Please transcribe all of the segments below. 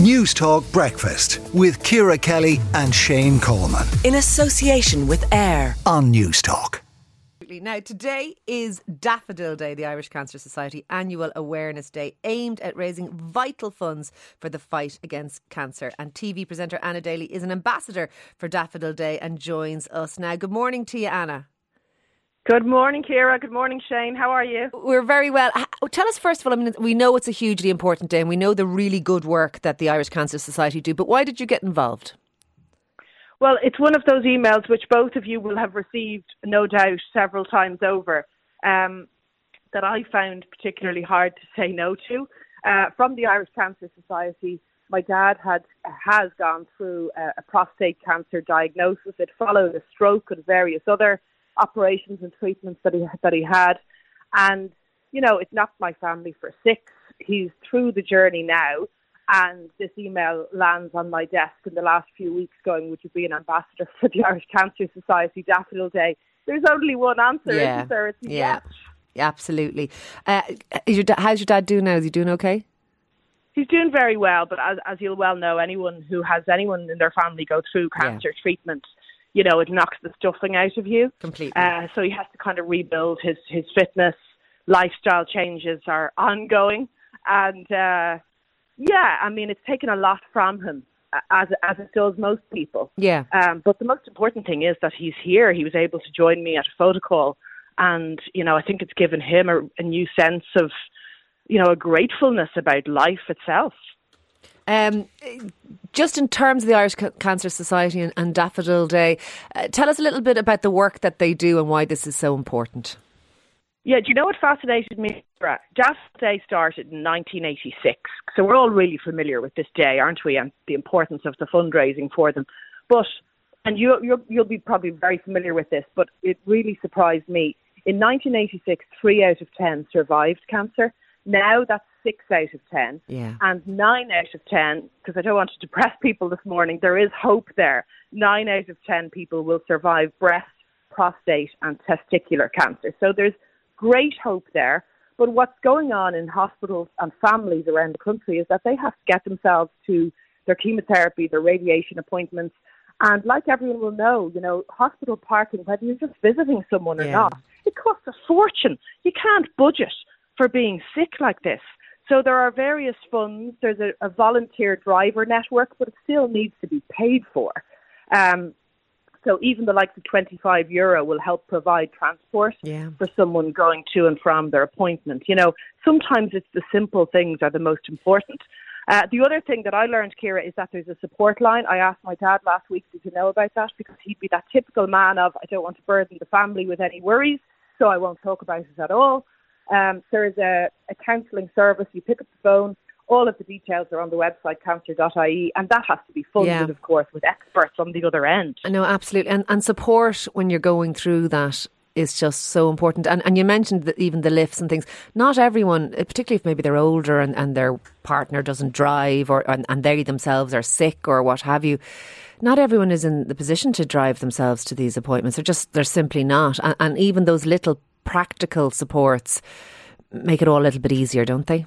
Newstalk Breakfast with Ciara Kelly and Shane Coleman. In association with AIR on Newstalk. Now, today is Daffodil Day, the Irish Cancer Society annual awareness day aimed at raising vital funds for the fight against cancer. And TV presenter Anna Daly is an ambassador for Daffodil Day and joins us now. Good morning to you, Anna. Good morning, Ciara. Good morning, Shane. How are you? We're very well. Tell us first of all. I mean, we know it's a hugely important day, and we know the really good work that the Irish Cancer Society do. But why did you get involved? Well, it's one of those emails which both of you will have received, no doubt, several times over, um, that I found particularly hard to say no to. Uh, from the Irish Cancer Society, my dad had has gone through a, a prostate cancer diagnosis. It followed a stroke and various other operations and treatments that he that he had, and you know it knocked my family for six. He's through the journey now, and this email lands on my desk in the last few weeks, going, "Would you be an ambassador for the Irish Cancer Society Daffodil Day?" There's only one answer, yeah. isn't there? It's yeah. Yes. Absolutely. Uh, your da- how's your dad doing now? Is he doing okay? He's doing very well, but as, as you'll well know, anyone who has anyone in their family go through cancer yeah. treatment you know, it knocks the stuffing out of you. Completely. Uh, so he has to kind of rebuild his, his fitness. Lifestyle changes are ongoing. And uh, yeah, I mean, it's taken a lot from him, as, as it does most people. Yeah. Um, but the most important thing is that he's here. He was able to join me at a photo call. And, you know, I think it's given him a, a new sense of, you know, a gratefulness about life itself. Um, just in terms of the Irish Cancer Society and, and Daffodil Day, uh, tell us a little bit about the work that they do and why this is so important. Yeah, do you know what fascinated me? Daffodil Day started in 1986, so we're all really familiar with this day, aren't we? And the importance of the fundraising for them. But and you you'll, you'll be probably very familiar with this, but it really surprised me. In 1986, three out of ten survived cancer. Now that's six out of ten. Yeah. And nine out of ten, because I don't want to depress people this morning, there is hope there. Nine out of ten people will survive breast, prostate, and testicular cancer. So there's great hope there. But what's going on in hospitals and families around the country is that they have to get themselves to their chemotherapy, their radiation appointments. And like everyone will know, you know, hospital parking, whether you're just visiting someone or yeah. not, it costs a fortune. You can't budget for being sick like this. So there are various funds. There's a, a volunteer driver network, but it still needs to be paid for. Um, so even the likes of 25 euro will help provide transport yeah. for someone going to and from their appointment. You know, sometimes it's the simple things are the most important. Uh, the other thing that I learned, Ciara, is that there's a support line. I asked my dad last week, did you know about that? Because he'd be that typical man of, I don't want to burden the family with any worries, so I won't talk about it at all. Um, there's a, a counselling service. You pick up the phone. All of the details are on the website cancer.ie, and that has to be funded, yeah. of course, with experts on the other end. No, absolutely, and and support when you're going through that is just so important. And and you mentioned that even the lifts and things. Not everyone, particularly if maybe they're older and, and their partner doesn't drive or and, and they themselves are sick or what have you. Not everyone is in the position to drive themselves to these appointments. They're just they're simply not. And, and even those little practical supports make it all a little bit easier, don't they?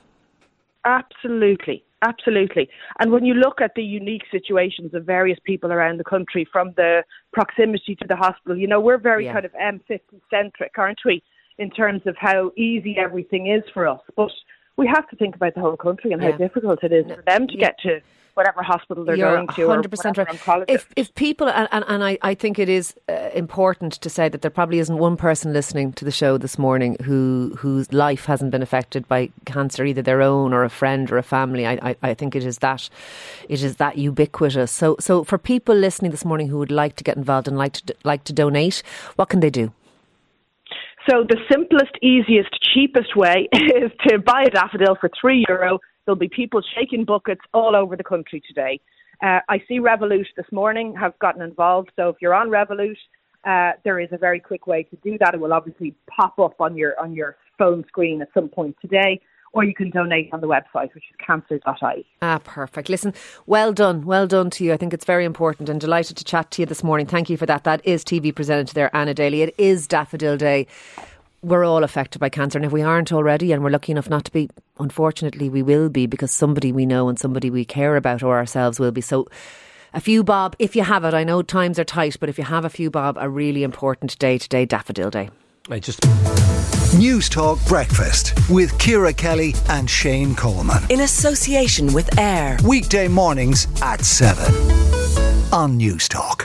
Absolutely. Absolutely. And when you look at the unique situations of various people around the country from the proximity to the hospital, you know, we're very yeah. kind of M50 centric, aren't we, in terms of how easy everything is for us. But we have to think about the whole country and yeah. how difficult it is for them to yeah. get to whatever hospital they're You're going to 100% or right. If, if people, and, and, and I, I think it is uh, important to say that there probably isn't one person listening to the show this morning who whose life hasn't been affected by cancer, either their own or a friend or a family. I, I, I think it is that it is that ubiquitous. So so for people listening this morning who would like to get involved and like to like to donate, what can they do? So the simplest, easiest, cheapest way is to buy a daffodil for three euro There'll be people shaking buckets all over the country today. Uh, I see Revolut this morning have gotten involved. So if you're on Revolut, uh, there is a very quick way to do that. It will obviously pop up on your on your phone screen at some point today, or you can donate on the website, which is cancer.ie. Ah, perfect. Listen, well done, well done to you. I think it's very important and delighted to chat to you this morning. Thank you for that. That is TV presenter there, Anna Daly. It is Daffodil Day we're all affected by cancer. And if we aren't already, and we're lucky enough not to be, unfortunately, we will be because somebody we know and somebody we care about or ourselves will be. So, a few bob, if you have it. I know times are tight, but if you have a few bob, a really important day today, Daffodil Day. I just Newstalk Breakfast with Ciara Kelly and Shane Coleman. In association with AIR. Weekday mornings at 7 on Newstalk.